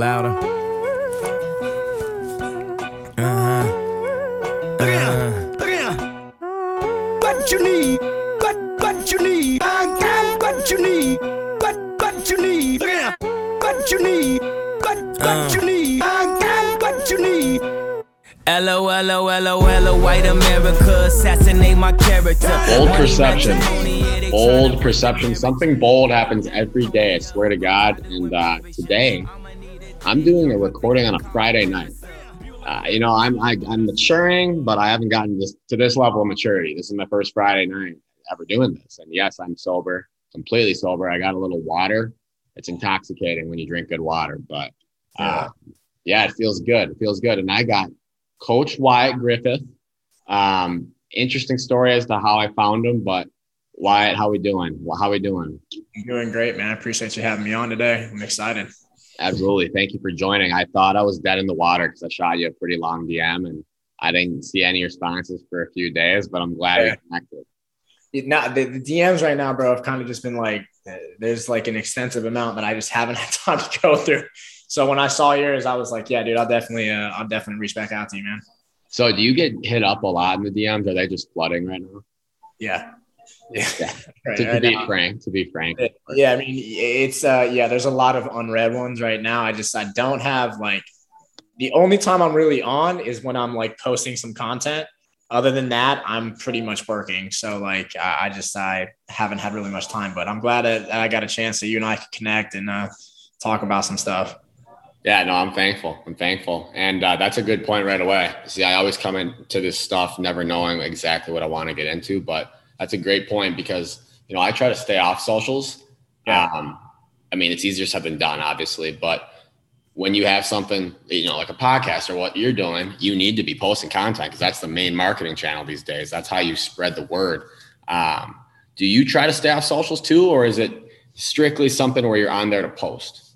Louder. Uh-huh. Uh-huh. What you need? What what you need? I got what you need. What what you need? What you need? What what you need? I got what you need. L-O, L-O, L-O, L-O, white America, assassinate my character. Bold Money, perception. matrimony, yeah, they Bold perception. Something bold happens every day. I swear to God. And uh, today, I'm doing a recording on a Friday night. Uh, you know, I'm I, I'm maturing, but I haven't gotten this to this level of maturity. This is my first Friday night ever doing this. And yes, I'm sober, completely sober. I got a little water. It's intoxicating when you drink good water, but uh, yeah, it feels good. It feels good. And I got Coach Wyatt Griffith. Um, interesting story as to how I found him, but Wyatt, how we doing? Well, how we doing? I'm doing great, man. I appreciate you having me on today. I'm excited. Absolutely. Thank you for joining. I thought I was dead in the water because I shot you a pretty long DM and I didn't see any responses for a few days, but I'm glad Yeah. we connected. It- Now the, the DMs right now, bro, have kind of just been like uh, there's like an extensive amount that I just haven't had time to go through. So when I saw yours, I was like, yeah, dude, I'll definitely, uh, I'll definitely reach back out to you, man. So, do you get hit up a lot in the DMs? Are they just flooding right now? Yeah, yeah. Right, to, to be frank, to be frank. Yeah, I mean, it's uh, yeah. There's a lot of unread ones right now. I just I don't have like the only time I'm really on is when I'm like posting some content. Other than that, I'm pretty much working. So like I, I just I haven't had really much time, but I'm glad that I got a chance that you and I could connect and uh, talk about some stuff. Yeah, no, I'm thankful. I'm thankful. And uh, that's a good point right away. See, I always come into this stuff never knowing exactly what I want to get into, but that's a great point because, you know, I try to stay off socials. Yeah. Um, I mean, it's easier said than done, obviously, but when you have something, you know, like a podcast or what you're doing, you need to be posting content because that's the main marketing channel these days. That's how you spread the word. Um, do you try to stay off socials too, or is it strictly something where you're on there to post?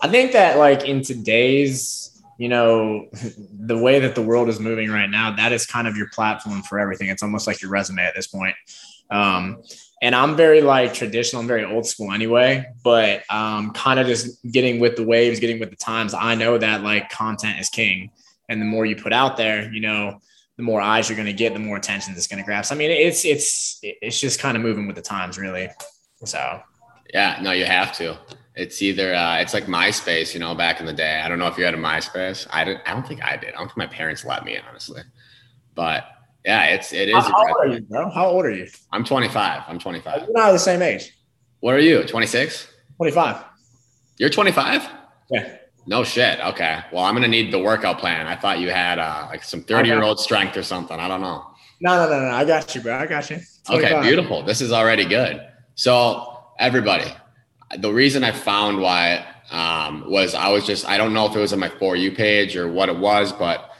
I think that like in today's, you know, the way that the world is moving right now, that is kind of your platform for everything. It's almost like your resume at this point. Um, and I'm very like traditional, I'm very old school anyway, but um, kind of just getting with the waves, getting with the times. I know that like content is king. And the more you put out there, you know, the more eyes you're going to get, the more attention it's going to grab. So, I mean, it's, it's, it's just kind of moving with the times really. So, Yeah, no, you have to. It's either uh, it's like MySpace, you know, back in the day. I don't know if you had a MySpace. I didn't. I don't think I did. I don't think my parents let me, in, honestly. But yeah, it's it is. how, how old are you, bro? How old are you? I'm 25. I'm 25. You're not the same age. What are you? 26? 25. You're 25? Yeah. No shit. Okay. Well, I'm gonna need the workout plan. I thought you had uh, like some 30 year old strength or something. I don't know. No, no, no, no. I got you, bro. I got you. Okay, beautiful. This is already good. So, everybody, the reason I found Wyatt um, was I was just, I don't know if it was on my For You page or what it was, but,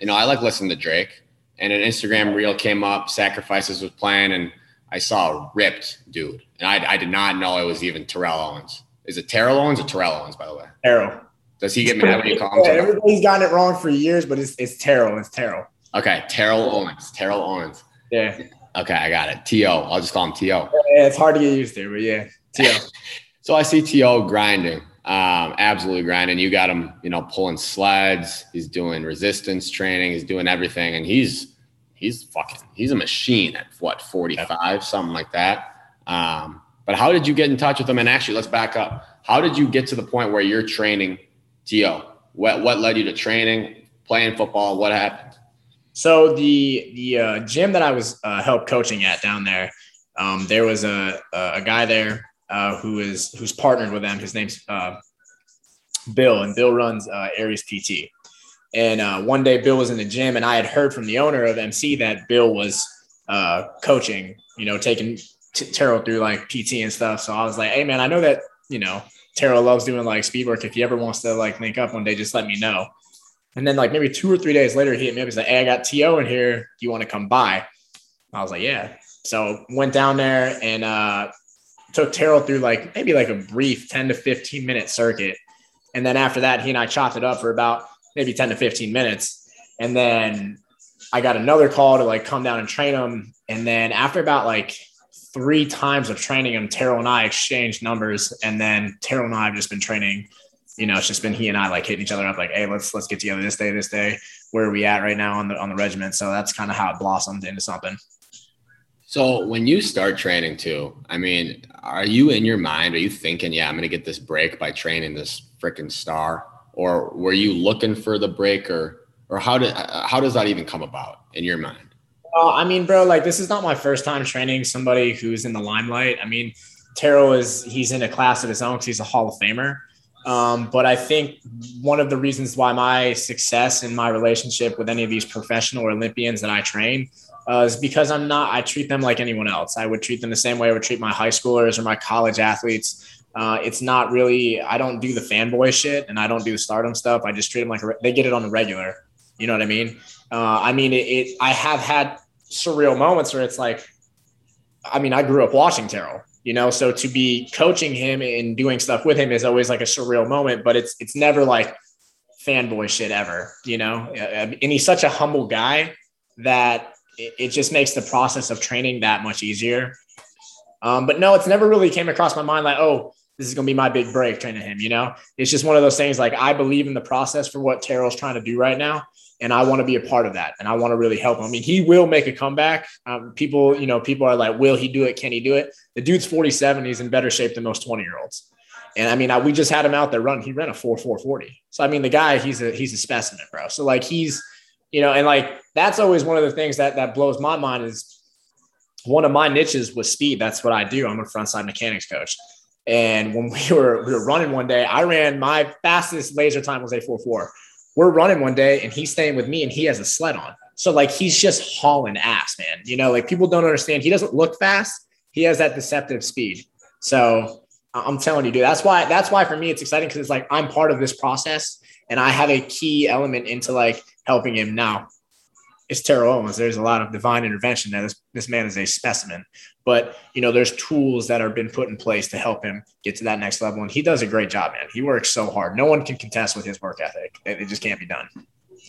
you know, I like listening to Drake. And an Instagram reel came up, Sacrifices was playing, and I saw a ripped dude. And I, I did not know it was even Terrell Owens. Is it Terrell Owens or Terrell Owens, by the way? Terrell. Does he get mad when you call him Yeah, everybody's gotten it wrong for years, but it's it's Terrell. It's Terrell. Okay, Terrell Owens. Terrell Owens. Yeah. Okay, I got it. T.O. I'll just call him T.O. yeah. It's hard to get used to, but yeah. T.O. So I see T.O. grinding, um, absolutely grinding. You got him, you know, pulling sleds. He's doing resistance training. He's doing everything, and he's he's fucking he's a machine at what forty five, something like that. Um, but how did you get in touch with him? And actually, let's back up. How did you get to the point where you're training T.O.? What what led you to training, playing football? What happened? So the the uh, gym that I was uh, help coaching at down there, um, there was a, a guy there uh, who is who's partnered with them. His name's uh, Bill, and Bill runs uh, Aries PT. And uh, one day, Bill was in the gym, and I had heard from the owner of MC that Bill was uh, coaching, you know, taking t- Terrell through like PT and stuff. So I was like, "Hey, man, I know that you know Terrell loves doing like speed work. If he ever wants to like link up one day, just let me know." And then like maybe two or three days later, he hit me up. He's like, "Hey, I got T.O. in here. Do you want to come by?" I was like, "Yeah." So went down there and uh, took Terrell through like maybe like a brief ten to fifteen minute circuit, and then after that, he and I chopped it up for about maybe ten to fifteen minutes, and then I got another call to like come down and train him. And then after about like three times of training him, Terrell and I exchanged numbers, and then Terrell and I have just been training You know, it's just been he and I like hitting each other up, like, hey, let's let's get together this day, this day. Where are we at right now on the on the regiment? So that's kind of how it blossomed into something. So when you start training too, I mean, are you in your mind? Are you thinking, yeah, I'm going to get this break by training this freaking star, or were you looking for the break, or or how did how does that even come about in your mind? Well, I mean, bro, like this is not my first time training somebody who's in the limelight. I mean, Taro is he's in a class of his own because he's a Hall of Famer. Um, but I think one of the reasons why my success in my relationship with any of these professional Olympians that I train uh, is because I'm not, I treat them like anyone else. I would treat them the same way I would treat my high schoolers or my college athletes. Uh, it's not really, I don't do the fanboy shit and I don't do the stardom stuff. I just treat them like a, they get it on the regular. You know what I mean? Uh, I mean, it, it, I have had surreal moments where it's like, I mean, I grew up watching Terrell you know so to be coaching him and doing stuff with him is always like a surreal moment but it's it's never like fanboy shit ever you know and he's such a humble guy that it, just makes the process of training that much easier um, but no it's never really came across my mind like oh this is going to be my big break training him you know it's just one of those things like i believe in the process for what terrell's trying to do right now and I want to be a part of that, and I want to really help him. I mean, he will make a comeback. Um, people, you know, people are like, "Will he do it? Can he do it?" The dude's 47. He's in better shape than most 20 year olds. And I mean, I, we just had him out there running. He ran a 4 4 40. So I mean, the guy, he's a he's a specimen, bro. So like he's, you know, and like that's always one of the things that that blows my mind is one of my niches was speed. That's what I do. I'm a frontside mechanics coach. And when we were we were running one day, I ran my fastest laser time was a 4 4 we're running one day and he's staying with me and he has a sled on. So like he's just hauling ass, man. You know, like people don't understand. He doesn't look fast. He has that deceptive speed. So I'm telling you, dude, that's why that's why for me it's exciting because it's like I'm part of this process and I have a key element into like helping him now it's Terrell Owens. There's a lot of divine intervention. That this, this man is a specimen, but you know, there's tools that have been put in place to help him get to that next level. And he does a great job, man. He works so hard. No one can contest with his work ethic. It, it just can't be done.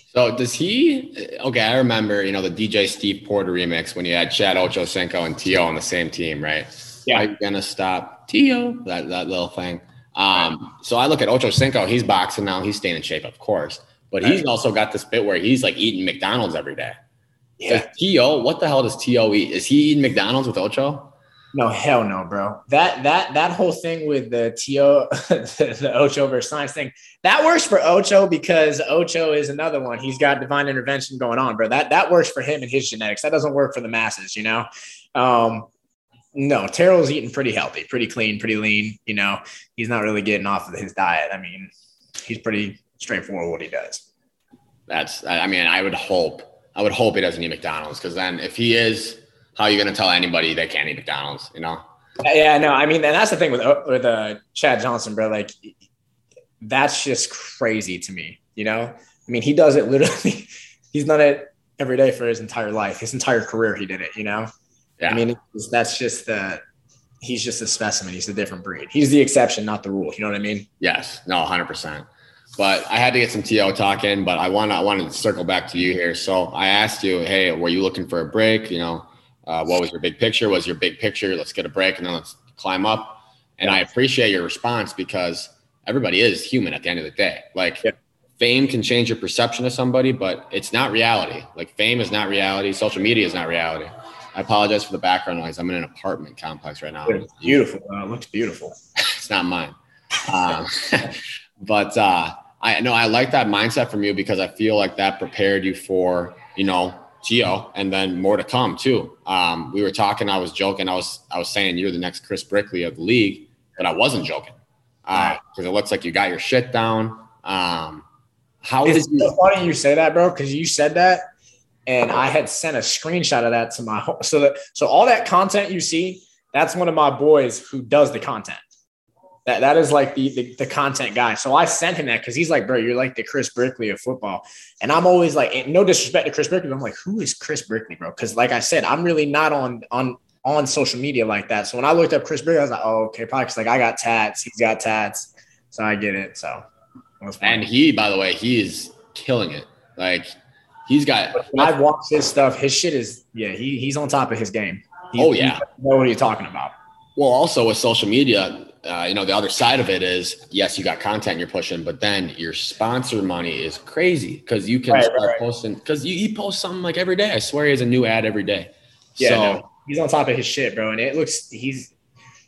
So does he? Okay, I remember you know the DJ Steve Porter remix when you had Chad Ochocinco and T.O. on the same team, right? Yeah. Are you gonna stop T.O.? That that little thing. Um, so I look at Ochocinco. He's boxing now. He's staying in shape, of course. But he's also got this bit where he's like eating McDonald's every day. Yeah. T.O., what the hell does T.O. eat? Is he eating McDonald's with Ocho? No, hell no, bro. That that that whole thing with the T.O. the, the Ocho versus science thing, that works for Ocho because Ocho is another one. He's got divine intervention going on, bro. That that works for him and his genetics. That doesn't work for the masses, you know. Um, no, Terrell's eating pretty healthy, pretty clean, pretty lean. You know, he's not really getting off of his diet. I mean, he's pretty straightforward what he does. That's, I mean, I would hope, I would hope he doesn't eat McDonald's because then if he is, how are you going to tell anybody they can't eat McDonald's, you know? Yeah, no, I mean, and that's the thing with, with uh, Chad Johnson, bro. Like, that's just crazy to me, you know? I mean, he does it literally, he's done it every day for his entire life, his entire career, he did it, you know? Yeah. I mean, that's just the, he's just a specimen. He's a different breed. He's the exception, not the rule. You know what I mean? Yes. No, 100%. But I had to get some TO talking, but I want I wanted to circle back to you here. So I asked you, hey, were you looking for a break? You know, uh, what was your big picture? Was your big picture? Let's get a break and then let's climb up. And I appreciate your response because everybody is human at the end of the day. Like yeah. fame can change your perception of somebody, but it's not reality. Like fame is not reality. Social media is not reality. I apologize for the background noise. I'm in an apartment complex right now. It's beautiful. Uh, it looks beautiful. it's not mine. Um, But uh, I know I like that mindset from you because I feel like that prepared you for, you know, Geo and then more to come too. Um, we were talking, I was joking, I was I was saying you're the next Chris Brickley of the league, but I wasn't joking. because uh, it looks like you got your shit down. Um, how it's did you so funny you say that, bro? Because you said that and I had sent a screenshot of that to my home. So that so all that content you see, that's one of my boys who does the content. That, that is like the, the, the content guy. So I sent him that because he's like, bro, you're like the Chris Brickley of football. And I'm always like, no disrespect to Chris Brickley. I'm like, who is Chris Brickley, bro? Because like I said, I'm really not on on on social media like that. So when I looked up Chris Brickley, I was like, oh, okay, probably because like I got tats, he's got tats, so I get it. So and he, by the way, he is killing it. Like he's got. I've watched his stuff. His shit is yeah. He he's on top of his game. oh yeah, know what you're talking about. Well, also with social media, uh, you know, the other side of it is yes, you got content you're pushing, but then your sponsor money is crazy because you can Right, start right, posting because you, he posts something like every day. I swear he has a new ad every day. Yeah, so no, he's on top of his shit, bro. And it looks he's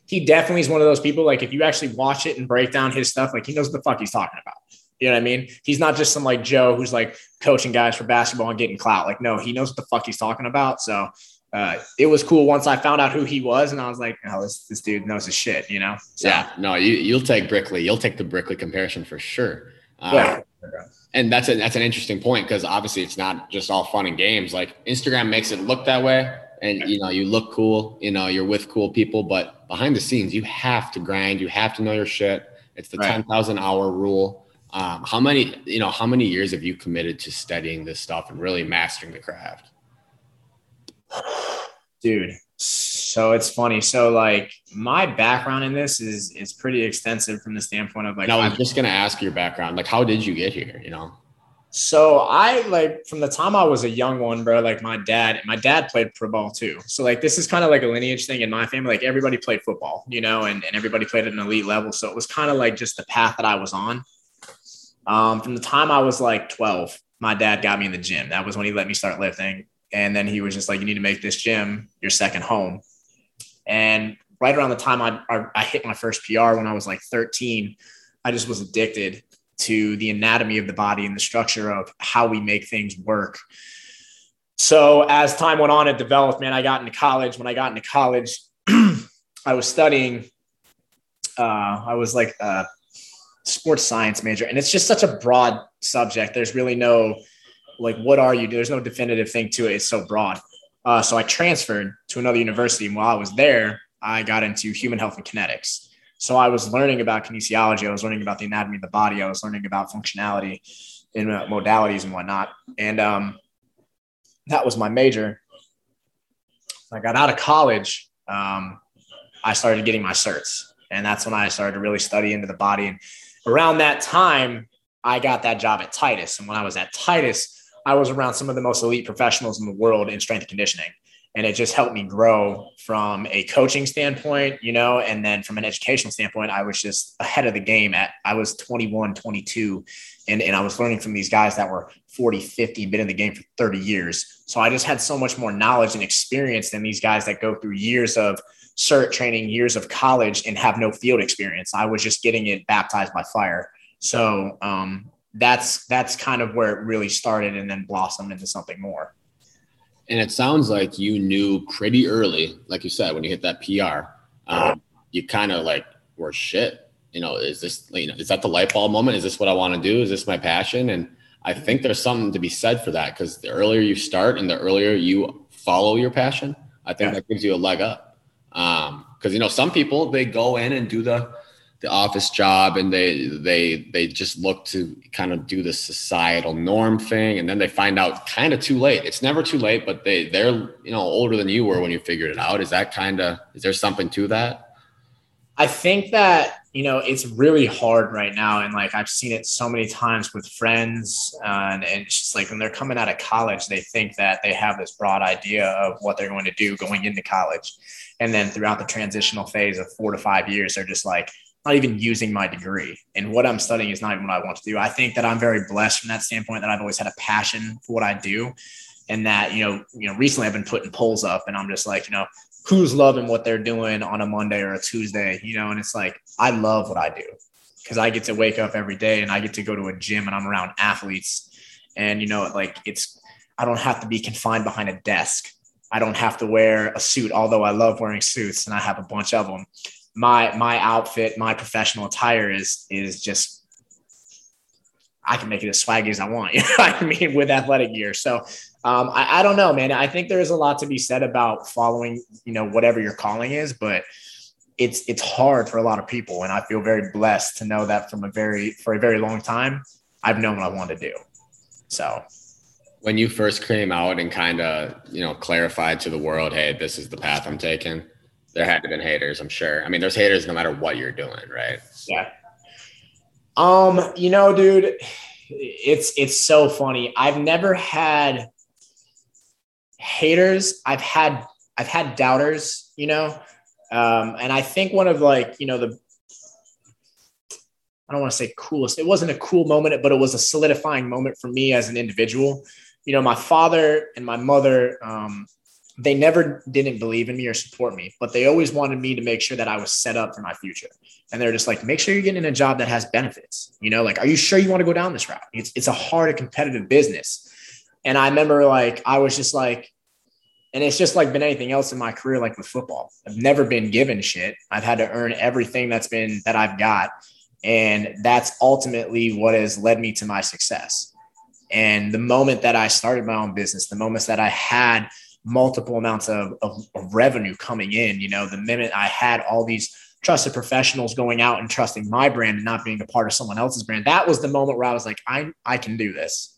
he definitely is one of those people. Like if you actually watch it and break down his stuff, like he knows what the fuck he's talking about. You know what I mean? He's not just some like Joe who's like coaching guys for basketball and getting clout. Like, no, he knows what the fuck he's talking about. So uh, it was cool once I found out who he was, and I was like, oh, this, this dude knows his shit, you know? So, yeah, no, you you'll take Brickley. You'll take the Brickley comparison for sure. Uh, yeah. and that's a, that's an interesting point because obviously it's not just all fun and games. Like Instagram makes it look that way, and you know you look cool. You know you're with cool people, but behind the scenes you have to grind. You have to know your shit. It's the Right. ten thousand hour rule. Um, how many you know how many years have you committed to studying this stuff and really mastering the craft? dude so it's funny so like my background in this is is pretty extensive from the standpoint of like No, I'm just gonna ask your background. Like, how did you get here? You know, so i like from the time i was a young one bro like my dad my dad played pro ball too so like this is kind of like a lineage thing in my family like everybody played football you know and, and everybody played at an elite level so it was kind of like just the path that i was on um, from the time i was like 12 my dad got me in the gym that was when he let me start lifting and then he was just like you need to make this gym your second home and right around the time I, I, I hit my first PR when I was like 13, I just was addicted to the anatomy of the body and the structure of how we make things work. So as time went on, it developed, man. I got into college. When I got into college, I was studying, uh, I was like a sports science major, and it's just such a broad subject. There's really no, like, what are you? There's no definitive thing to it. It's so broad. Uh, so I transferred to another university. And while I was there, I got into human health and kinetics. So I was learning about kinesiology. I was learning about the anatomy of the body. I was learning about functionality in uh, modalities and whatnot. And um, that was my major. I got out of college. Um, I started getting my certs. And that's when I started to really study into the body. And around that time, I got that job at Titus. And when I was at Titus, I was around some of the most elite professionals in the world in strength and conditioning. And it just helped me grow from a coaching standpoint, you know, and then from an educational standpoint, I was just ahead of the game at, I was 21, 22, and, and I was learning from these guys that were 40, 50, been in the game for 30 years. So I just had so much more knowledge and experience than these guys that go through years of cert training, years of college and have no field experience. I was just getting it baptized by fire. So um, that's that's kind of where it really started and then blossomed into something more. And it sounds like you knew pretty early, like you said, when you hit that PR, um, you kind of like were shit. You know, is this, you know, is that the light bulb moment? Is this what I want to do? Is this my passion? And I think there's something to be said for that because the earlier you start and the earlier you follow your passion, I think Yeah. that gives you a leg up. Um, because you know, some people they go in and do the the office job and they they they just look to kind of do the societal norm thing and then they find out kind of too late. It's never too late but they they're you know older than you were when you figured it out. Is that kind of is there something to that? I think that you know it's really hard right now, and like I've seen it so many times with friends, uh, and, and it's just like when they're coming out of college, they think that they have this broad idea of what they're going to do going into college, and then throughout the transitional phase of four to five years, they're just like not even using my degree, and what I'm studying is not even what I want to do. I think that I'm very blessed from that standpoint that I've always had a passion for what I do, and that you know you know recently I've been putting polls up, and I'm just like you know who's loving what they're doing on a Monday or a Tuesday, you know, and it's like I love what I do because I get to wake up every day and I get to go to a gym and I'm around athletes and you know like it's I don't have to be confined behind a desk. I don't have to wear a suit although I love wearing suits and I have a bunch of them. My my outfit, my professional attire is is just I can make it as swaggy as I want. You know I mean with athletic gear. So um, I, I don't know, man. I think there is a lot to be said about following, you know, whatever your calling is, but it's it's hard for a lot of people, and I feel very blessed to know that from a very for a very long time, I've known what I want to do. So when you first came out and kind of you know clarified to the world hey this is the path i'm taking there had to have been haters i'm sure i mean there's haters no matter what you're doing right yeah. Um, you know, dude, it's it's so funny. I've never had haters. I've had I've had doubters, you know. Um, and I think one of like, you know, the I don't want to say coolest. It wasn't a cool moment, but it was a solidifying moment for me as an individual. You know, my father and my mother, um, they never didn't believe in me or support me, but they always wanted me to make sure that I was set up for my future. And they're just like, make sure you're getting a job that has benefits. You know, like, are you sure you want to go down this route? It's it's a hard and competitive business. And I remember like I was just like, and it's just like been anything else in my career, like with football. I've never been given shit. I've had to earn everything that's been that I've got. And that's ultimately what has led me to my success. And the moment that I started my own business, the moments that I had multiple amounts of, of, of revenue coming in, you know, the minute I had all these trusted professionals going out and trusting my brand and not being a part of someone else's brand, that was the moment where I was like, I, I can do this.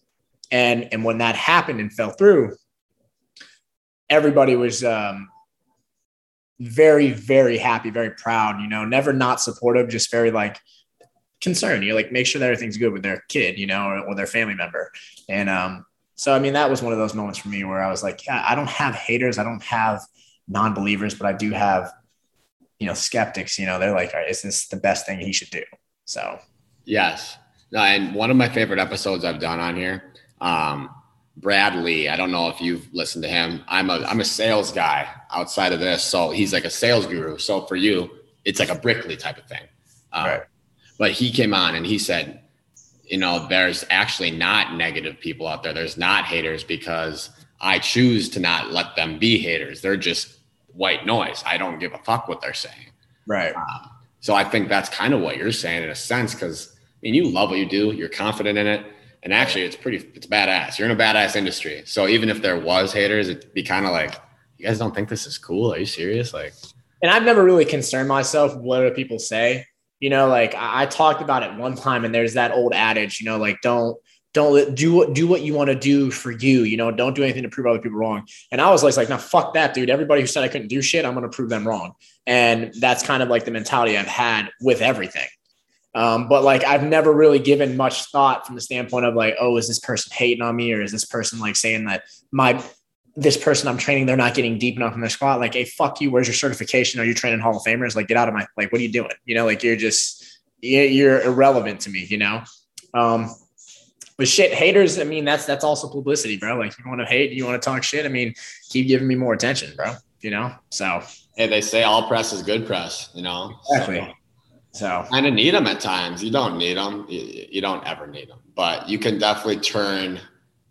And, and when that happened and fell through, everybody was um, very, very happy, very proud, you know, never not supportive, just very like concerned. You like make sure that everything's good with their kid, you know, or, or their family member. And um, so, I mean, that was one of those moments for me where I was like, yeah, I don't have haters, I don't have non believers, but I do have, you know, skeptics. You know, they're like, is this the best thing he should do? So, yes. No, and one of my favorite episodes I've done on here, um, Brad Lea. I don't know if you've listened to him. I'm a I'm a sales guy outside of this, so he's like a sales guru. So for you, it's like a Brickley type of thing. Um, right. But he came on and he said, you know, there's actually not negative people out there. There's not haters because I choose to not let them be haters. They're just white noise. I don't give a fuck what they're saying. Right. Um, so I think that's kind of what you're saying in a sense, because I mean, you love what you do. You're confident in it and actually it's pretty it's badass you're in a badass industry so even if there was haters it'd be kind of like you guys don't think this is cool are you serious like and i've never really concerned myself with what other people say you know like I, I talked about it one time and there's that old adage you know like don't don't do what do what you want to do for you. You know, don't do anything to prove other people wrong. And I was like, like, now fuck that, dude. Everybody who said I couldn't do shit, I'm gonna prove them wrong. And that's kind of like the mentality I've had with everything. Um, but like I've never really given much thought from the standpoint of like, oh, is this person hating on me or is this person like saying that my this person I'm training, they're not getting deep enough in their squat. Like, hey, fuck you. Where's your certification? Are you training Hall of Famers? Like, get out of my like, what are you doing? You know, like you're just you're irrelevant to me, you know? Um, but shit, haters, I mean, that's that's also publicity, bro. Like you want to hate, you want to talk shit. I mean, keep giving me more attention, bro. You know? So Hey, they say all press is good press, you know. Exactly. So so kind of need them at times. You don't need them. You, you, don't ever need them, but you can definitely turn,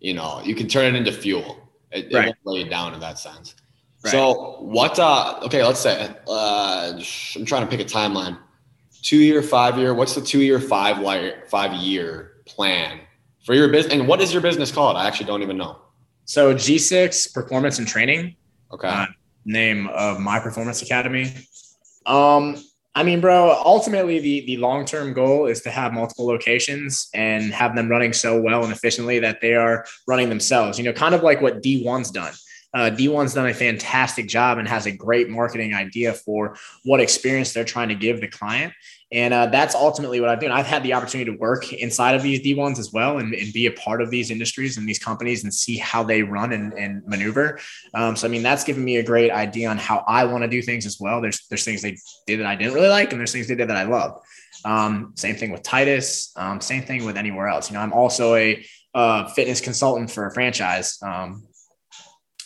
you know, you can turn it into fuel. It, right. it won't lay you down in that sense. Right. So what? Uh, okay, let's say uh, I'm trying to pick a timeline. Two year, five year. What's the two year, five year, five year plan for your business? And what is your business called? I actually don't even know. So G6 Performance and Training. Okay. Uh, name of my performance academy. Um, I mean, bro, ultimately the the long-term goal is to have multiple locations and have them running so well and efficiently that they are running themselves. You know, kind of like what D1's done. Uh, D1's done a fantastic job and has a great marketing idea for what experience they're trying to give the client. And uh, that's ultimately what I've done. I've had the opportunity to work inside of these D1s as well and, and, be a part of these industries and these companies and see how they run and, and maneuver. Um, so, I mean, that's given me a great idea on how I want to do things as well. There's, there's things they did that I didn't really like, and there's things they did that I love. Um, same thing with Titus. Um, same thing with anywhere else. You know, I'm also a uh, fitness consultant for a franchise. Um,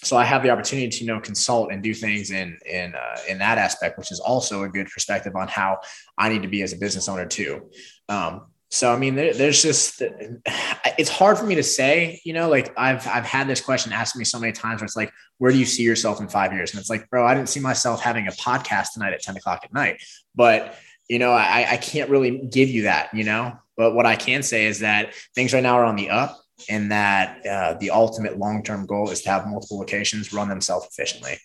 so I have the opportunity to you know consult and do things in in uh, in that aspect, which is also a good perspective on how I need to be as a business owner too. Um, so I mean, there, there's just it's hard for me to say, you know, like I've I've had this question asked me so many times where it's like, where do you see yourself in five years? And it's like, bro, I didn't see myself having a podcast tonight at 10 o'clock at night, but you know, I, I can't really give you that, you know. But what I can say is that things right now are on the up and that uh, the ultimate long-term goal is to have multiple locations run themselves efficiently.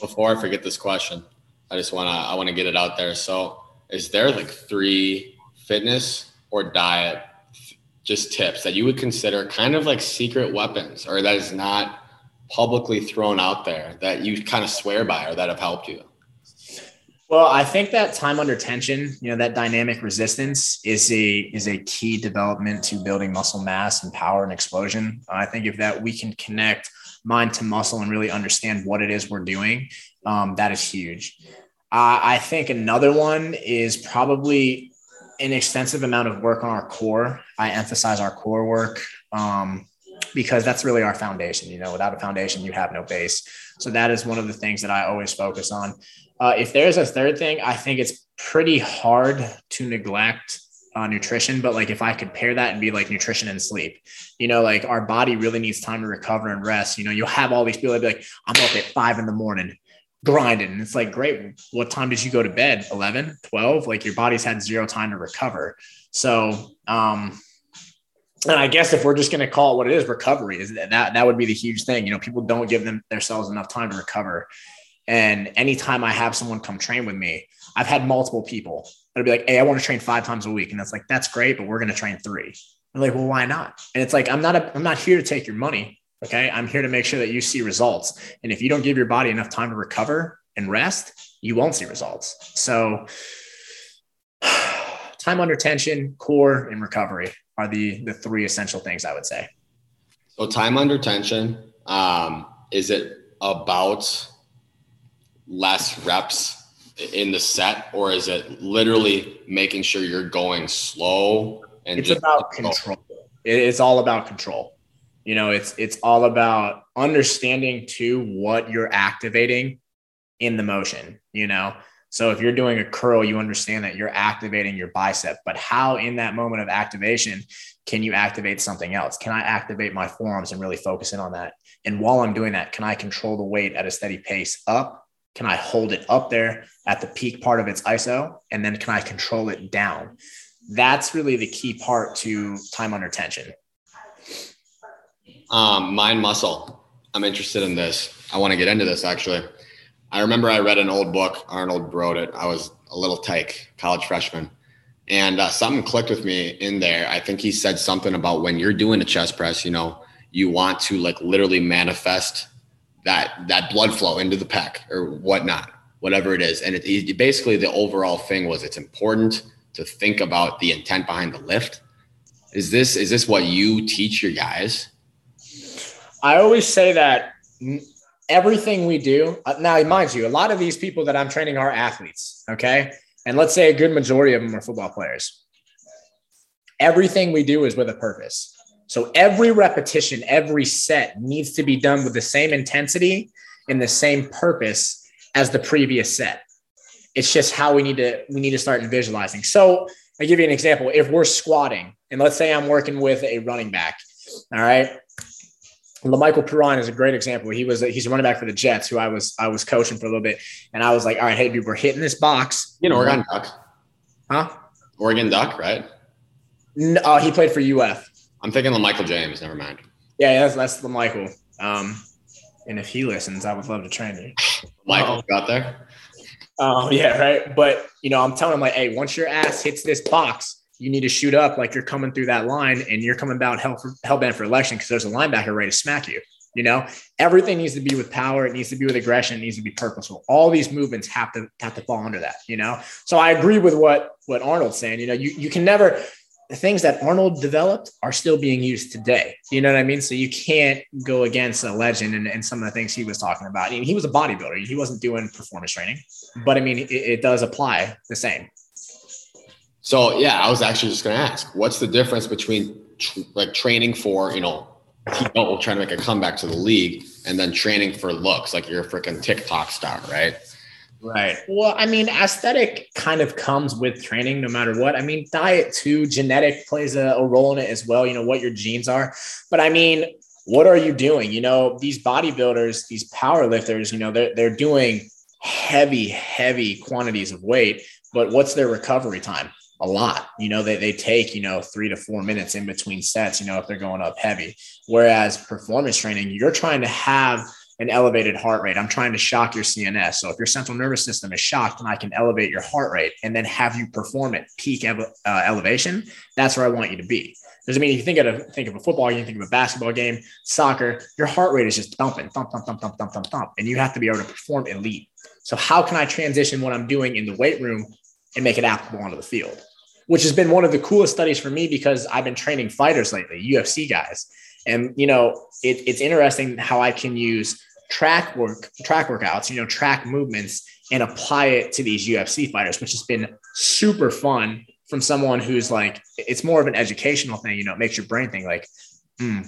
Before I forget this question, I just want to I want to get it out there. So, is there like three fitness or diet just tips that you would consider kind of like secret weapons or that is not publicly thrown out there that you kind of swear by or that have helped you? Well, I think that time under tension, you know, that dynamic resistance is a is a key development to building muscle mass and power and explosion. I think if that we can connect mind to muscle and really understand what it is we're doing, um, that is huge. Uh, I think another one is probably an extensive amount of work on our core. I emphasize our core work um, because that's really our foundation. You know, without a foundation, you have no base. So that is one of the things that I always focus on. Uh, if there's a third thing, I think it's pretty hard to neglect uh, nutrition, but like if I could pair that and be like nutrition and sleep, you know, like our body really needs time to recover and rest. You know, you'll have all these people that be like, I'm up at five in the morning grinding. And it's like, great. What time did you go to bed? 11, 12? Like your body's had zero time to recover. So, um, and I guess if we're just going to call it what it is, recovery is that, that would be the huge thing. You know, people don't give them themselves enough time to recover. And anytime I have someone come train with me, I've had multiple people that'll be like, Hey, I want to train five times a week. And that's like, that's great, but we're going to train three. I'm like, well, why not? And it's like, I'm not, a, I'm not here to take your money. Okay. I'm here to make sure that you see results. And if you don't give your body enough time to recover and rest, you won't see results. So time under tension, core and recovery are the, the three essential things I would say. So time under tension, um, is it about less reps in the set or is it literally making sure you're going slow and it's about control. It's all about control. You know it's it's all about understanding to what you're activating in the motion you know? So if you're doing a curl you understand that you're activating your bicep but how in that moment of activation can you activate something else? Can i activate my forearms and really focus in on that? And while i'm doing that can i control the weight at a steady pace up can I hold it up there at the peak part of its ISO? And then can I control it down? That's really the key part to time under tension. Um, mind muscle. I'm interested in this. I want to get into this actually. I remember I read an old book. Arnold wrote it. I was a little tyke, college freshman. And uh, something clicked with me in there. I think he said something about when you're doing a chest press, you know, you want to like literally manifest that that blood flow into the pec or whatnot, whatever it is. And it, it, basically the overall thing was it's important to think about the intent behind the lift. Is this is this what you teach your guys? I always say that everything we do uh, now, mind you, a lot of these people that I'm training are athletes. Okay, and let's say a good majority of them are football players. Everything we do is with a purpose. So every repetition, every set needs to be done with the same intensity and the same purpose as the previous set. It's just how we need to we need to start visualizing. So I give you an example. If we're squatting, and let's say I'm working with a running back, all right. La'Mical Perine is a great example. He was he's a running back for the Jets, who I was I was coaching for a little bit, and I was like, all right, hey dude, we're hitting this box. You know, Oregon Duck, huh? Oregon Duck, right? No, uh, he played for UF. I'm thinking of Michael James. Never mind. Yeah, that's that's the Michael. Um, and if he listens, I would love to train you. Michael got there. Oh yeah, right. But you know, I'm telling him like, hey, once your ass hits this box, you need to shoot up like you're coming through that line and you're coming down hell for hell bent for election because there's a linebacker ready to smack you. You know, everything needs to be with power. It needs to be with aggression. It needs to be purposeful. All these movements have to have to fall under that. You know, so I agree with what what Arnold's saying. You know, you you can never the things that Arnold developed are still being used today. You know what I mean? So you can't go against a legend and, and some of the things he was talking about. I mean, he was a bodybuilder. He wasn't doing performance training, but I mean, it, it does apply the same. So yeah, I was actually just going to ask, what's the difference between tr- like training for, you know, people trying to make a comeback to the league and then training for looks like you're a freaking TikTok star, right? Right. Well, I mean, aesthetic kind of comes with training no matter what. I mean, diet too, genetic plays a, a, role in it as well, you know, what your genes are. But I mean, what are you doing? You know, these bodybuilders, these power lifters, you know, they're, they're doing heavy, heavy quantities of weight, but what's their recovery time? A lot. You know, they, they take, you know, three to four minutes in between sets, you know, if they're going up heavy. Whereas performance training, you're trying to have – an elevated heart rate. I'm trying to shock your CNS. So if your central nervous system is shocked, and I can elevate your heart rate and then have you perform at peak uh, elevation. That's where I want you to be. Doesn't mean if you think of a, think of a football game, think of a basketball game, soccer, your heart rate is just thumping, thump, thump, thump, thump, thump, thump, thump, and you have to be able to perform elite. So how can I transition what I'm doing in the weight room and make it applicable onto the field? Which has been one of the coolest studies for me because I've been training fighters lately, UFC guys, and you know, it, it's interesting how I can use track work, track workouts, you know, track movements and apply it to these UFC fighters, which has been super fun from someone who's like, it's more of an educational thing. You know, it makes your brain think like, hmm,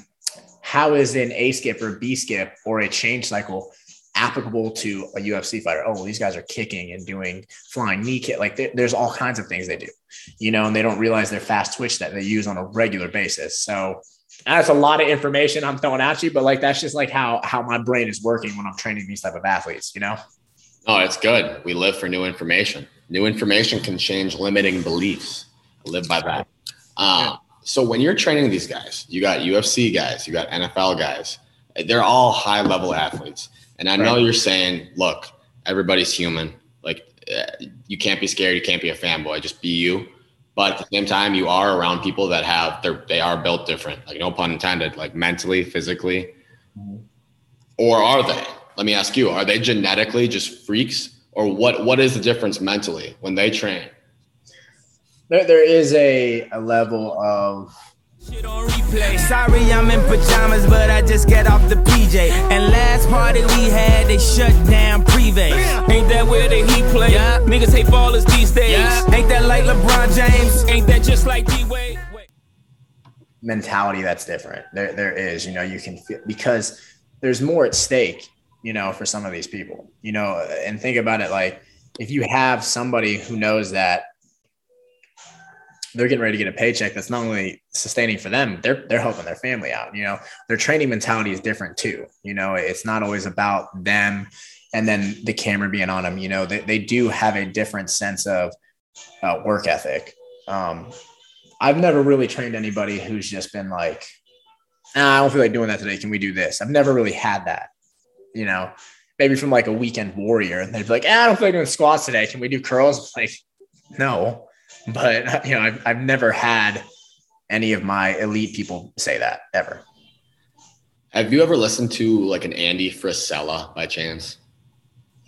how is an A skip or B skip or a change cycle applicable to a UFC fighter? Oh, well, these guys are kicking and doing flying knee kick. Like there's all kinds of things they do, you know, and they don't realize their fast twitch that they use on a regular basis. So that's a lot of information I'm throwing at you, but like that's just like how how my brain is working when I'm training these type of athletes, you know. Oh, it's good. We live for new information. New information can change limiting beliefs. I live by that. Uh, so when you're training these guys, you got UFC guys, you got NFL guys. They're all high level athletes, and I know right. you're saying, look, everybody's human. Like uh, you can't be scared. You can't be a fanboy. Just be you. But at the same time, you are around people that have they are built different. Like no pun intended. Like mentally, physically, or are they? Let me ask you: Are they genetically just freaks, or what? What is the difference mentally when they train? There, there is a, a level of Sorry, I'm in pajamas, but I just get off the PJ. And last party we had, they shut down Privé. Ain't that where the Heat play? Yeah. Niggas hate ballers these days. Yeah. Ain't that like LeBron James? Ain't that just like D Wade? Mentality that's different. There, there is. You know, you can feel because there's more at stake. You know, for some of these people. You know, and think about it like if you have somebody who knows that they're getting ready to get a paycheck that's not only sustaining for them, they're they're helping their family out. You know, their training mentality is different too. You know, it's not always about them and then the camera being on them. You know, they, they do have a different sense of uh, work ethic. Um, I've never really trained anybody who's just been like, I don't feel like doing that today. Can we do this? I've never really had that. You know, maybe from like a weekend warrior, and they'd be like, ah, I don't feel like doing squats today. Can we do curls? Like, no, but you know, I've, I've never had any of my elite people say that ever. Have you ever listened to like an Andy Frisella by chance?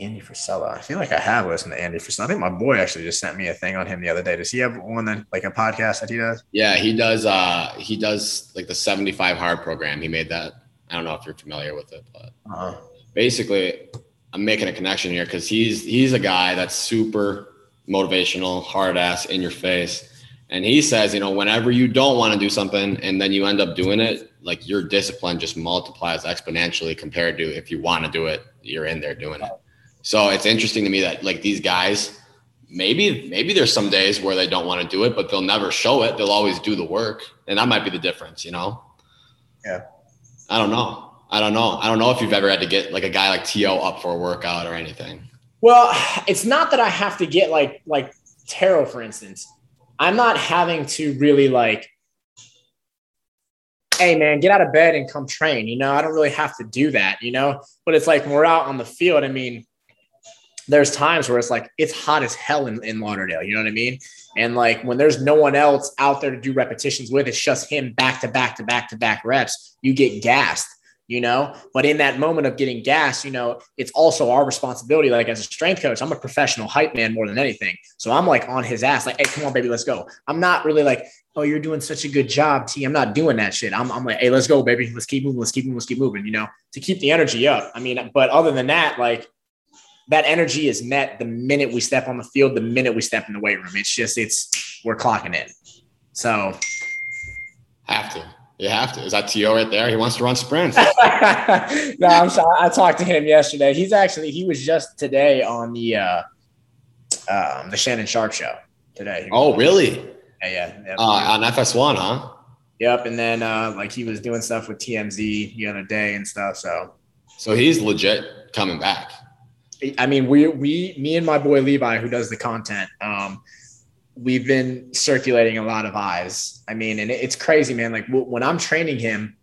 Andy Frisella. I feel like I have listened to Andy Frisella. I think my boy actually just sent me a thing on him the other day. Does he have one that like a podcast that he does? Yeah, he does. Uh, he does like the 75 hard program. He made that. I don't know if you're familiar with it, but uh-huh. basically I'm making a connection here because he's he's a guy that's super motivational, hard ass in your face. And he says, you know, whenever you don't want to do something and then you end up doing it, like your discipline just multiplies exponentially compared to if you want to do it, you're in there doing it. So it's interesting to me that like these guys, maybe maybe there's some days where they don't want to do it, but they'll never show it. They'll always do the work, and that might be the difference, you know. Yeah. I don't know. I don't know. I don't know if you've ever had to get like a guy like T.O. up for a workout or anything. Well, it's not that I have to get like like tarot, for instance. I'm not having to really like, hey man, get out of bed and come train. You know, I don't really have to do that, you know. But it's like when we're out on the field, I mean, there's times where it's like it's hot as hell in, in Lauderdale, you know what I mean? And like when there's no one else out there to do repetitions with, it's just him back to back to back to back reps, you get gassed you know? But in that moment of getting gas you know it's also our responsibility like as a strength coach i'm a professional hype man more than anything. So i'm like on his ass like hey come on baby let's go. I'm not really like oh you're doing such a good job t. I'm not doing that shit. I'm, I'm like hey let's go baby. Let's keep moving. Let's keep moving. Let's keep moving you know to keep the energy up. I mean but other than that like that energy is met the minute we step on the field the minute we step in the weight room. It's just it's we're clocking in. So have to you have to. Is that T.O. right there? He wants to run sprints. no, I'm sorry. I talked to him yesterday. He's actually he was just today on the uh um the Shannon Sharpe show today. Oh, really? Yeah, yeah. yeah. Uh, on FS1, huh? Yep. And then uh like he was doing stuff with TMZ the other day and stuff. So so he's legit coming back. I mean, we we me and my boy Levi, who does the content, um, we've been circulating a lot of eyes. I mean, and it's crazy, man. Like when I'm training him,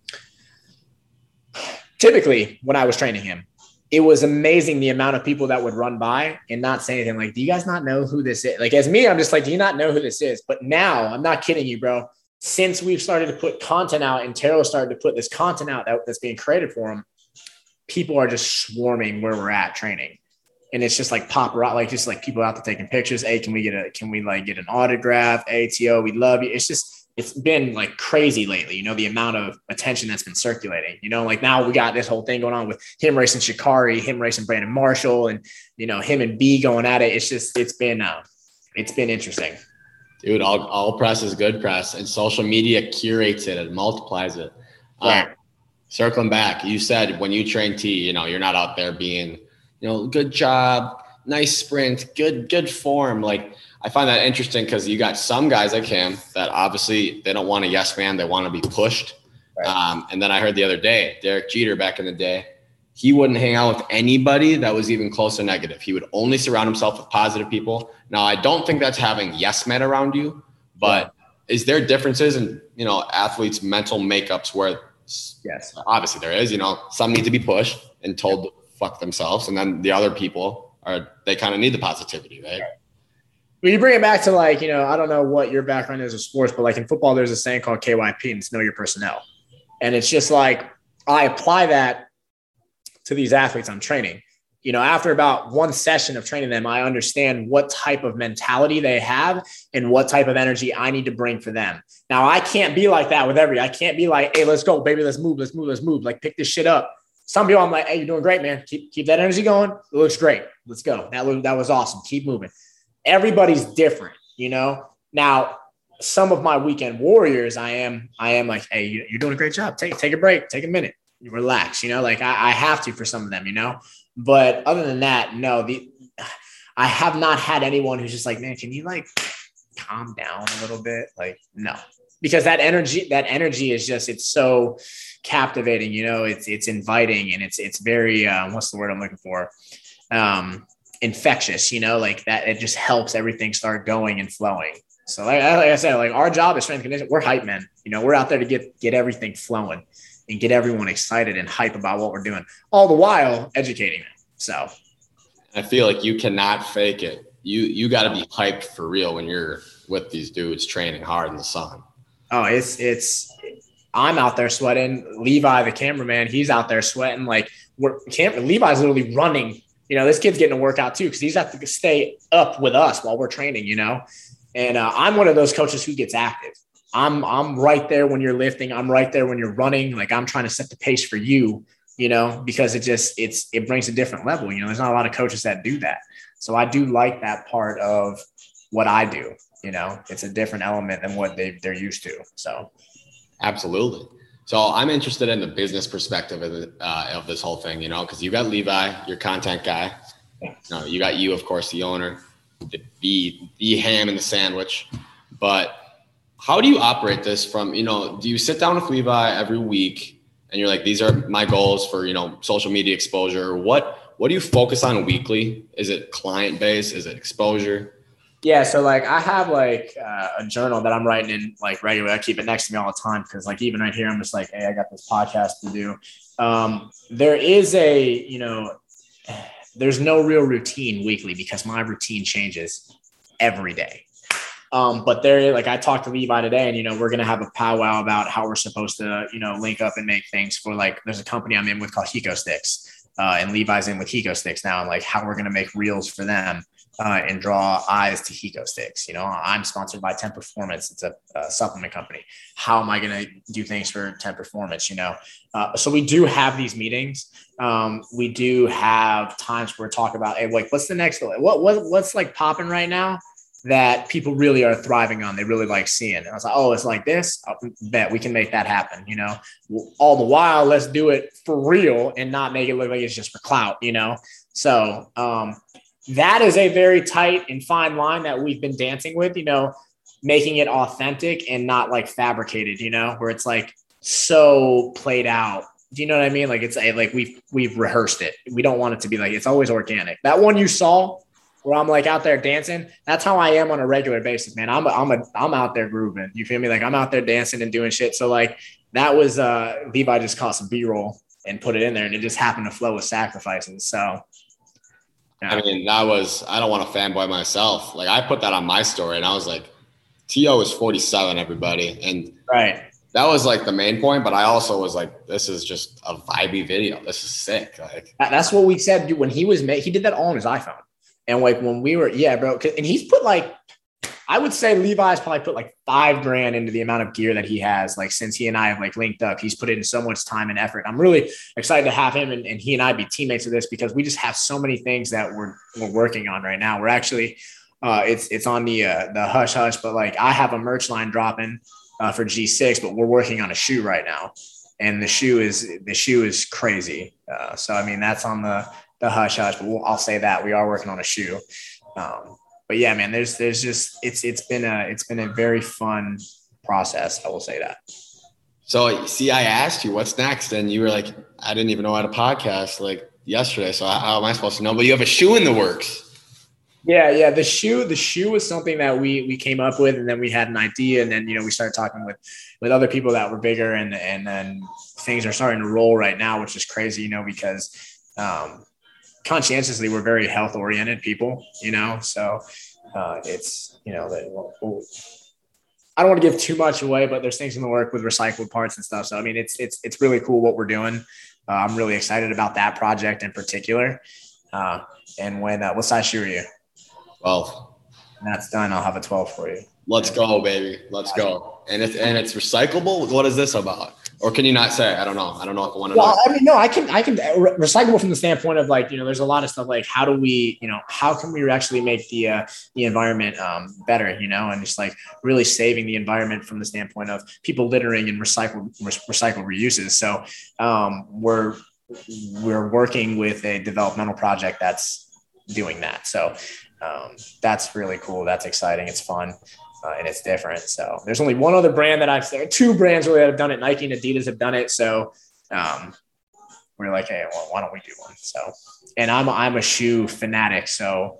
typically when I was training him, it was amazing the amount of people that would run by and not say anything. Like, do you guys not know who this is? Like, as me, I'm just like, do you not know who this is? But now, I'm not kidding you, bro. Since we've started to put content out and Taro started to put this content out that's being created for him, people are just swarming where we're at training and it's just like pop right, like just like people out there taking pictures. Hey, can we get a can we like get an autograph? ATO, we love you. It's just it's been like crazy lately, you know, the amount of attention that's been circulating. You know, like now we got this whole thing going on with him racing Sha'Carri, him racing Brandon Marshall, and you know, him and B going at it. It's just it's been uh it's been interesting. Dude, all, all press is good press, and social media curates it and multiplies it. Right. Um, circling back, you said when you train T, you know, you're not out there being, you know, good job, nice sprint, good, good form. Like I find that interesting because you got some guys like him that obviously they don't want a yes man, they want to be pushed. Right. Um, and then I heard the other day, Derek Jeter back in the day, he wouldn't hang out with anybody that was even close to negative. He would only surround himself with positive people. Now, I don't think that's having yes men around you, but is there differences in you know athletes' mental makeups where Yes. obviously there is, you know, some need to be pushed and told to fuck themselves, and then the other people are they kind of need the positivity, right? When you bring it back to like, you know, I don't know what your background is in sports, but like in football, there's a saying called KYP and it's know your personnel. And it's just like I apply that to these athletes I'm training. You know, after about one session of training them, I understand what type of mentality they have and what type of energy I need to bring for them. Now, I can't be like that with every. I can't be like, "Hey, let's go, baby, let's move, let's move, let's move." Like, pick this shit up. Some people, I'm like, "Hey, you're doing great, man. Keep keep that energy going. It looks great. Let's go. That that was awesome. Keep moving." Everybody's different, you know. Now, some of my weekend warriors, I am, I am like, "Hey, you- you're doing a great job. Take take a break. Take a minute. You relax. You know, like I, I have to for some of them, you know. But other than that, no. The I have not had anyone who's just like, man, can you like calm down a little bit? Like, no, because that energy, that energy is just, it's so captivating, you know, it's, it's inviting and it's, it's very, uh, what's the word I'm looking for? Um, infectious, you know, like that, it just helps everything start going and flowing. So like, I- like I said, like our job is strength and conditioning. We're hype men, you know, we're out there to get, get everything flowing and get everyone excited and hype about what we're doing all the while educating them. So I feel like you cannot fake it. You you got to be hyped for real when you're with these dudes training hard in the sun. Oh, it's it's I'm out there sweating. Levi, the cameraman, he's out there sweating. Like we're cam- Levi's literally running. You know, this kid's getting a workout too because he's have to stay up with us while we're training. You know, and uh, I'm one of those coaches who gets active. I'm I'm right there when you're lifting. I'm right there when you're running. Like I'm trying to set the pace for you. You know, because it just it's it brings a different level. You know, there's not a lot of coaches that do that. So I do like that part of what I do. You know, it's a different element than what they they're used to. So. Absolutely. So I'm interested in the business perspective of, the, uh, of this whole thing, you know, because you got Levi, your content guy. You, know, you got you, of course, the owner, the, the the ham and the sandwich. But how do you operate this from, you know, do you sit down with Levi every week and you're like, these are my goals for, you know, social media exposure? What what do you focus on weekly? Is it client base? Is it exposure? Yeah, so like I have like uh, a journal that I'm writing in like regularly. I keep it next to me all the time because like even right here, I'm just like, hey, I got this podcast to do. Um, there is a you know, there's no real routine weekly because my routine changes every day. Um, but there, like I talked to Levi today, and you know, we're gonna have a powwow about how we're supposed to, you know, link up and make things for like. There's a company I'm in with called Hiko Sticks, uh, and Levi's in with Hiko Sticks now, and like how we're gonna make reels for them uh, and draw eyes to Hiko Sticks. You know, I'm sponsored by 10 Performance. It's a, a supplement company. How am I going to do things for 10 Performance? You know, uh, so we do have these meetings. Um, we do have times where we talk about, hey, like, what's the next? What what what's like popping right now? That people really are thriving on, they really like seeing. And I was like, oh, it's like this. I bet we can make that happen. You know, all the while, let's do it for real and not make it look like it's just for clout. You know, so um, that is a very tight and fine line that we've been dancing with, you know, making it authentic and not like fabricated, you know, where it's like so played out. Do you know what I mean? Like it's a, like we've we've rehearsed it. We don't want it to be like it's always organic. That one you saw where I'm like out there dancing, that's how I am on a regular basis, man. I'm a, I'm a I'm out there grooving. You feel me? Like I'm out there dancing and doing shit. So like that was uh Levi just caught some B-roll and put it in there and it just happened to flow with sacrifices. So I mean, that was, I don't want to fanboy myself. Like, I put that on my story and I was like, T.O. is 47, everybody. And right. that was like the main point. But I also was like, this is just a vibey video. This is sick. Like, That's what we said dude, when he was made. He did that all on his iPhone. And like when we were, yeah, bro. And he's put like, I would say Levi's probably put like five grand into the amount of gear that he has. Like since he and I have like linked up, he's put in so much time and effort. I'm really excited to have him and, and he and I be teammates of this because we just have so many things that we're we're working on right now. We're actually uh, it's it's on the uh, the hush hush. But like I have a merch line dropping uh, for G6, but we're working on a shoe right now, and the shoe is the shoe is crazy. Uh, so I mean that's on the the hush hush. But we'll, I'll say that we are working on a shoe. Um, but yeah, man, there's there's just it's it's been a it's been a very fun process. I will say that. So see, I asked you what's next, and you were like, I didn't even know how to podcast like yesterday. So how am I supposed to know? But you have a shoe in the works. Yeah, yeah. The shoe, the shoe was something that we we came up with, and then we had an idea, and then you know we started talking with with other people that were bigger, and and then things are starting to roll right now, which is crazy, you know, because um, conscientiously we're very health oriented people, you know, so uh, it's you know that. We'll, I don't want to give too much away, but there's things in the work with recycled parts and stuff. So I mean, it's it's it's really cool what we're doing. Uh, I'm really excited about that project in particular. Uh, and when uh, what size shoe are you? 12. When that's done, I'll have a 12 for you. Let's go, baby. Let's go. And it's and it's recyclable. What is this about? Or can you not say? I don't know. I don't know if I want to Well, know. I mean, no, I can, I can re- recyclable from the standpoint of like, you know, there's a lot of stuff like, how do we, you know, how can we actually make the uh, the environment um, better, you know, and just like really saving the environment from the standpoint of people littering and recycle re- recycle reuses. So um, we're we're working with a developmental project that's doing that. So um, that's really cool. That's exciting. It's fun. Uh, and it's different. So there's only one other brand that I've there are two brands really that have done it. Nike and Adidas have done it. So um, we're like, hey, well, why don't we do one? So, and I'm I'm a shoe fanatic. So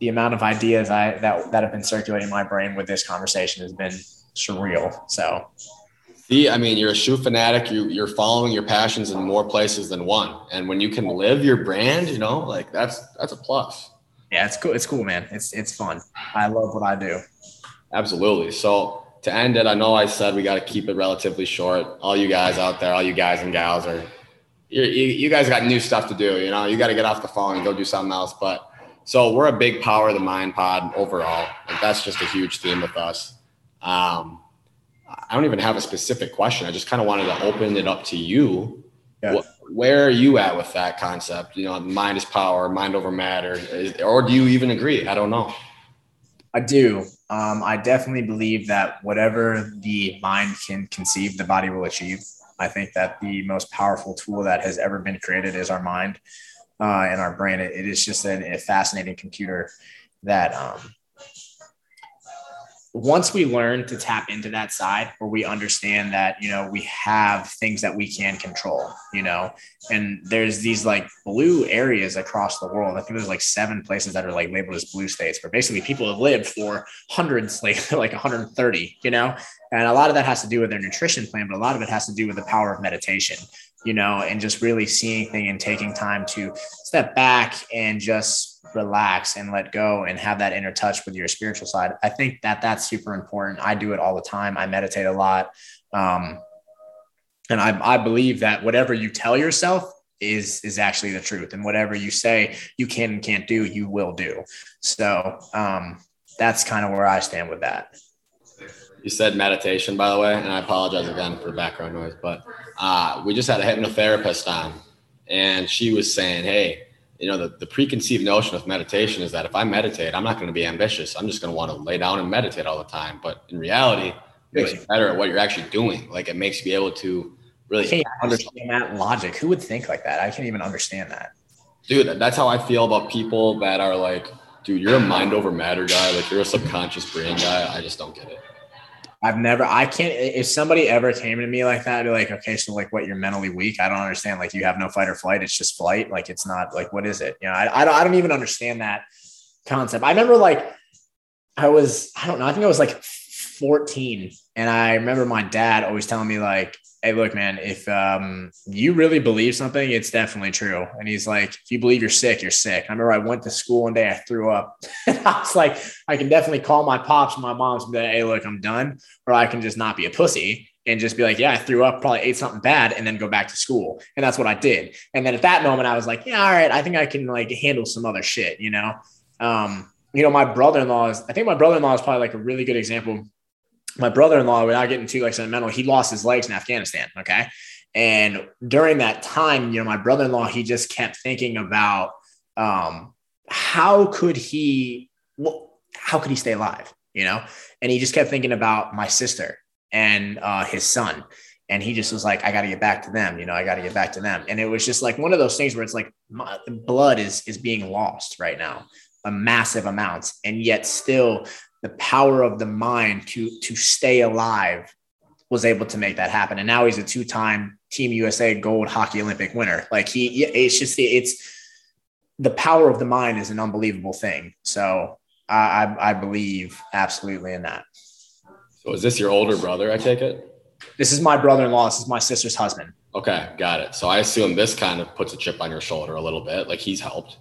the amount of ideas I that that have been circulating in my brain with this conversation has been surreal. So See, I mean, you're a shoe fanatic. You you're following your passions in more places than one. And when you can live your brand, you know, like that's that's a plus. yeah, it's cool. It's cool, man. It's it's fun. I love what I do. Absolutely. So to end it, I know I said we got to keep it relatively short. All you guys out there, all you guys and gals are, you, you, you guys got new stuff to do. You know, you got to get off the phone and go do something else. But so we're a big power of the mind pod overall. Like that's just a huge theme with us. Um, I don't even have a specific question. I just kind of wanted to open it up to you. Wh- Where are you at with that concept? You know, mind is power, mind over matter, Is- or do you even agree? I don't know. I do. Um, I definitely believe that whatever the mind can conceive, the body will achieve. I think that the most powerful tool that has ever been created is our mind uh, and our brain. It, it is just an, a fascinating computer that um, once we learn to tap into that side where we understand that you know we have things that we can control you know and there's these like blue areas across the world. I think there's like seven places that are like labeled as blue states where basically people have lived for hundreds like like 130 you know? And a lot of that has to do with their nutrition plan but a lot of it has to do with the power of meditation you know and just really seeing things and taking time to step back and just relax and let go and have that inner touch with your spiritual side. I think that that's super important. I do it all the time. I meditate a lot. Um, and I, I believe that whatever you tell yourself is, is actually the truth. And whatever you say you can and can't do, you will do. So um, that's kind of where I stand with that. You said meditation, by the way, and I apologize again for background noise, but uh, we just had a hypnotherapist on, and she was saying, "Hey, you know, the, the preconceived notion of meditation is that if I meditate, I'm not going to be ambitious. I'm just going to want to lay down and meditate all the time. But in reality, it makes you better at what you're actually doing. Like it makes you be able to I really can't understand that logic. Who would think like that? I can't even understand that. dude that's how i feel about people that are like dude you're a mind over matter guy like you're a subconscious brain guy i just don't get it I've never, I can't, if somebody ever came to me like that, I'd be like, okay, so like what, you're mentally weak. I don't understand. Like you have no fight or flight. It's just flight. Like it's not like, what is it? You know, I, I don't, I don't even understand that concept. I remember like, I was, I don't know, I think I was like 14 and I remember my dad always telling me like, Hey, look, man, if um, you really believe something, it's definitely true. And he's like, if you believe you're sick, you're sick. I remember I went to school one day, I threw up. and I was like, I can definitely call my pops and my moms and be like, hey, look, I'm done. Or I can just not be a pussy and just be like, yeah, I threw up, probably ate something bad, and then go back to school. And that's what I did. And then at that moment, I was like, yeah, all right, I think I can like handle some other shit, you know? Um, you know, my brother-in-law is, I think my brother-in-law is probably like a really good example. My brother-in-law, without getting too like sentimental, he lost his legs in Afghanistan. Okay. And during that time, you know, my brother-in-law, he just kept thinking about um, how could he, well, how could he stay alive? You know? And he just kept thinking about my sister and uh, his son. And he just was like, I got to get back to them. You know, I got to get back to them. And it was just like one of those things where it's like my blood is is being lost right now, a massive amounts, and yet still the power of the mind to to stay alive was able to make that happen. And now he's a two time Team USA gold hockey Olympic winner. Like he, it's just it's the power of the mind is an unbelievable thing. So I, I, I believe absolutely in that. So is this your older brother? I take it. This is my brother-in-law. This is my sister's husband. Okay, got it. So I assume this kind of puts a chip on your shoulder a little bit. Like he's helped.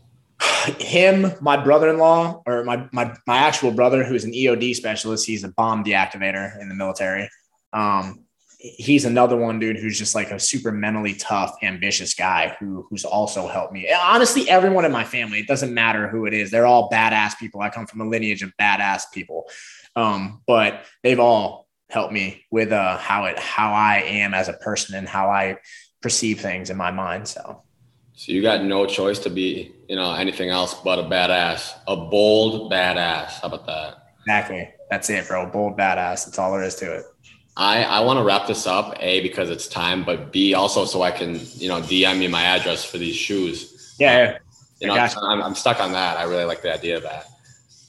Him, my brother-in-law, or my my my actual brother, who's an EOD specialist. He's a bomb deactivator in the military. Um, he's another one dude who's just like a super mentally tough ambitious guy who who's also helped me honestly everyone in my family it doesn't matter who it is they're all badass people i come from a lineage of badass people um, but they've all helped me with uh, how it how i am as a person and how i perceive things in my mind so so you got no choice to be you know anything else but a badass a bold badass how about that exactly that's it bro bold badass that's all there is to it I, I want to wrap this up, A, because it's time, but B, also so I can, you know, DM you my address for these shoes. Yeah. yeah. You know, I'm, I'm stuck on that. I really like the idea of that.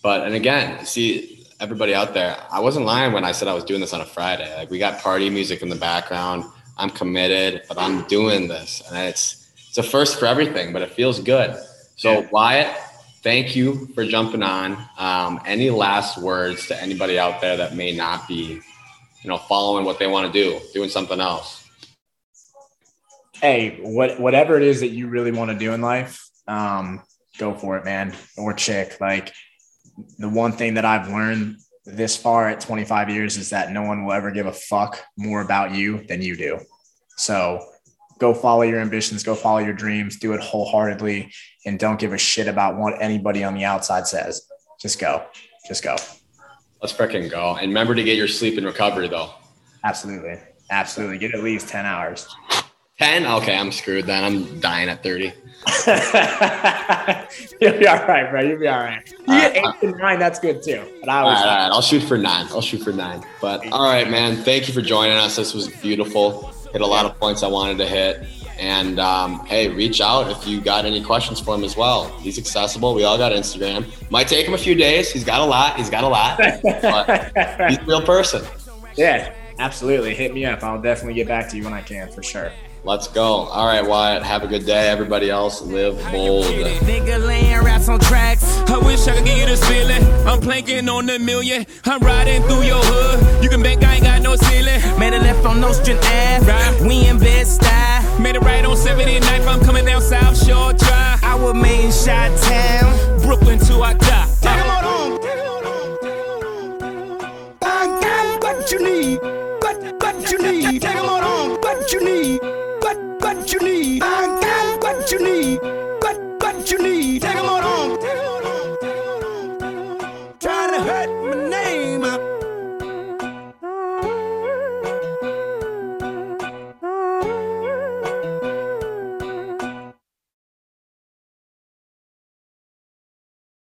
But, and again, see, everybody out there, I wasn't lying when I said I was doing this on a Friday. Like, we got party music in the background. I'm committed, but I'm doing this. And it's, it's a first for everything, but it feels good. So, yeah. Wyatt, thank you for jumping on. Um, any last words to anybody out there that may not be you know, following what they want to do, doing something else. Hey, what whatever it is that you really want to do in life, um, go for it, man, or chick. Like the one thing that I've learned this far at 25 years is that no one will ever give a fuck more about you than you do. So go follow your ambitions, go follow your dreams, do it wholeheartedly, and don't give a shit about what anybody on the outside says. Just go. Just go. Let's freaking go. And remember to get your sleep and recovery though. Absolutely. Absolutely. Get at least 10 hours. 10? Okay, I'm screwed then. I'm dying at 30. You'll be all right, bro. You'll be all right. You get uh, eight to nine, that's good too. But I was all right, all right. I'll shoot for nine. I'll shoot for nine. But all right, man. Thank you for joining us. This was beautiful. Hit a lot of points I wanted to hit. And um, hey, reach out if you got any questions for him as well. He's accessible. We all got Instagram. Might take him a few days. He's got a lot. He's got a lot. but he's a real person. Yeah, absolutely. Hit me up. I'll definitely get back to you when I can for sure. Let's go. All right, Wyatt. Have a good day. Everybody else, live bold. Nigga laying raps on tracks. I wish I could give you this feeling. I'm planking on the million. I'm riding through your hood. You can bet I ain't got no ceiling. Made a left on Nostrand Ave. Right. We in Bed-Stuy. Made it right on 79th. I'm coming down South Shore Drive. I was made in Shot Town. Brooklyn to our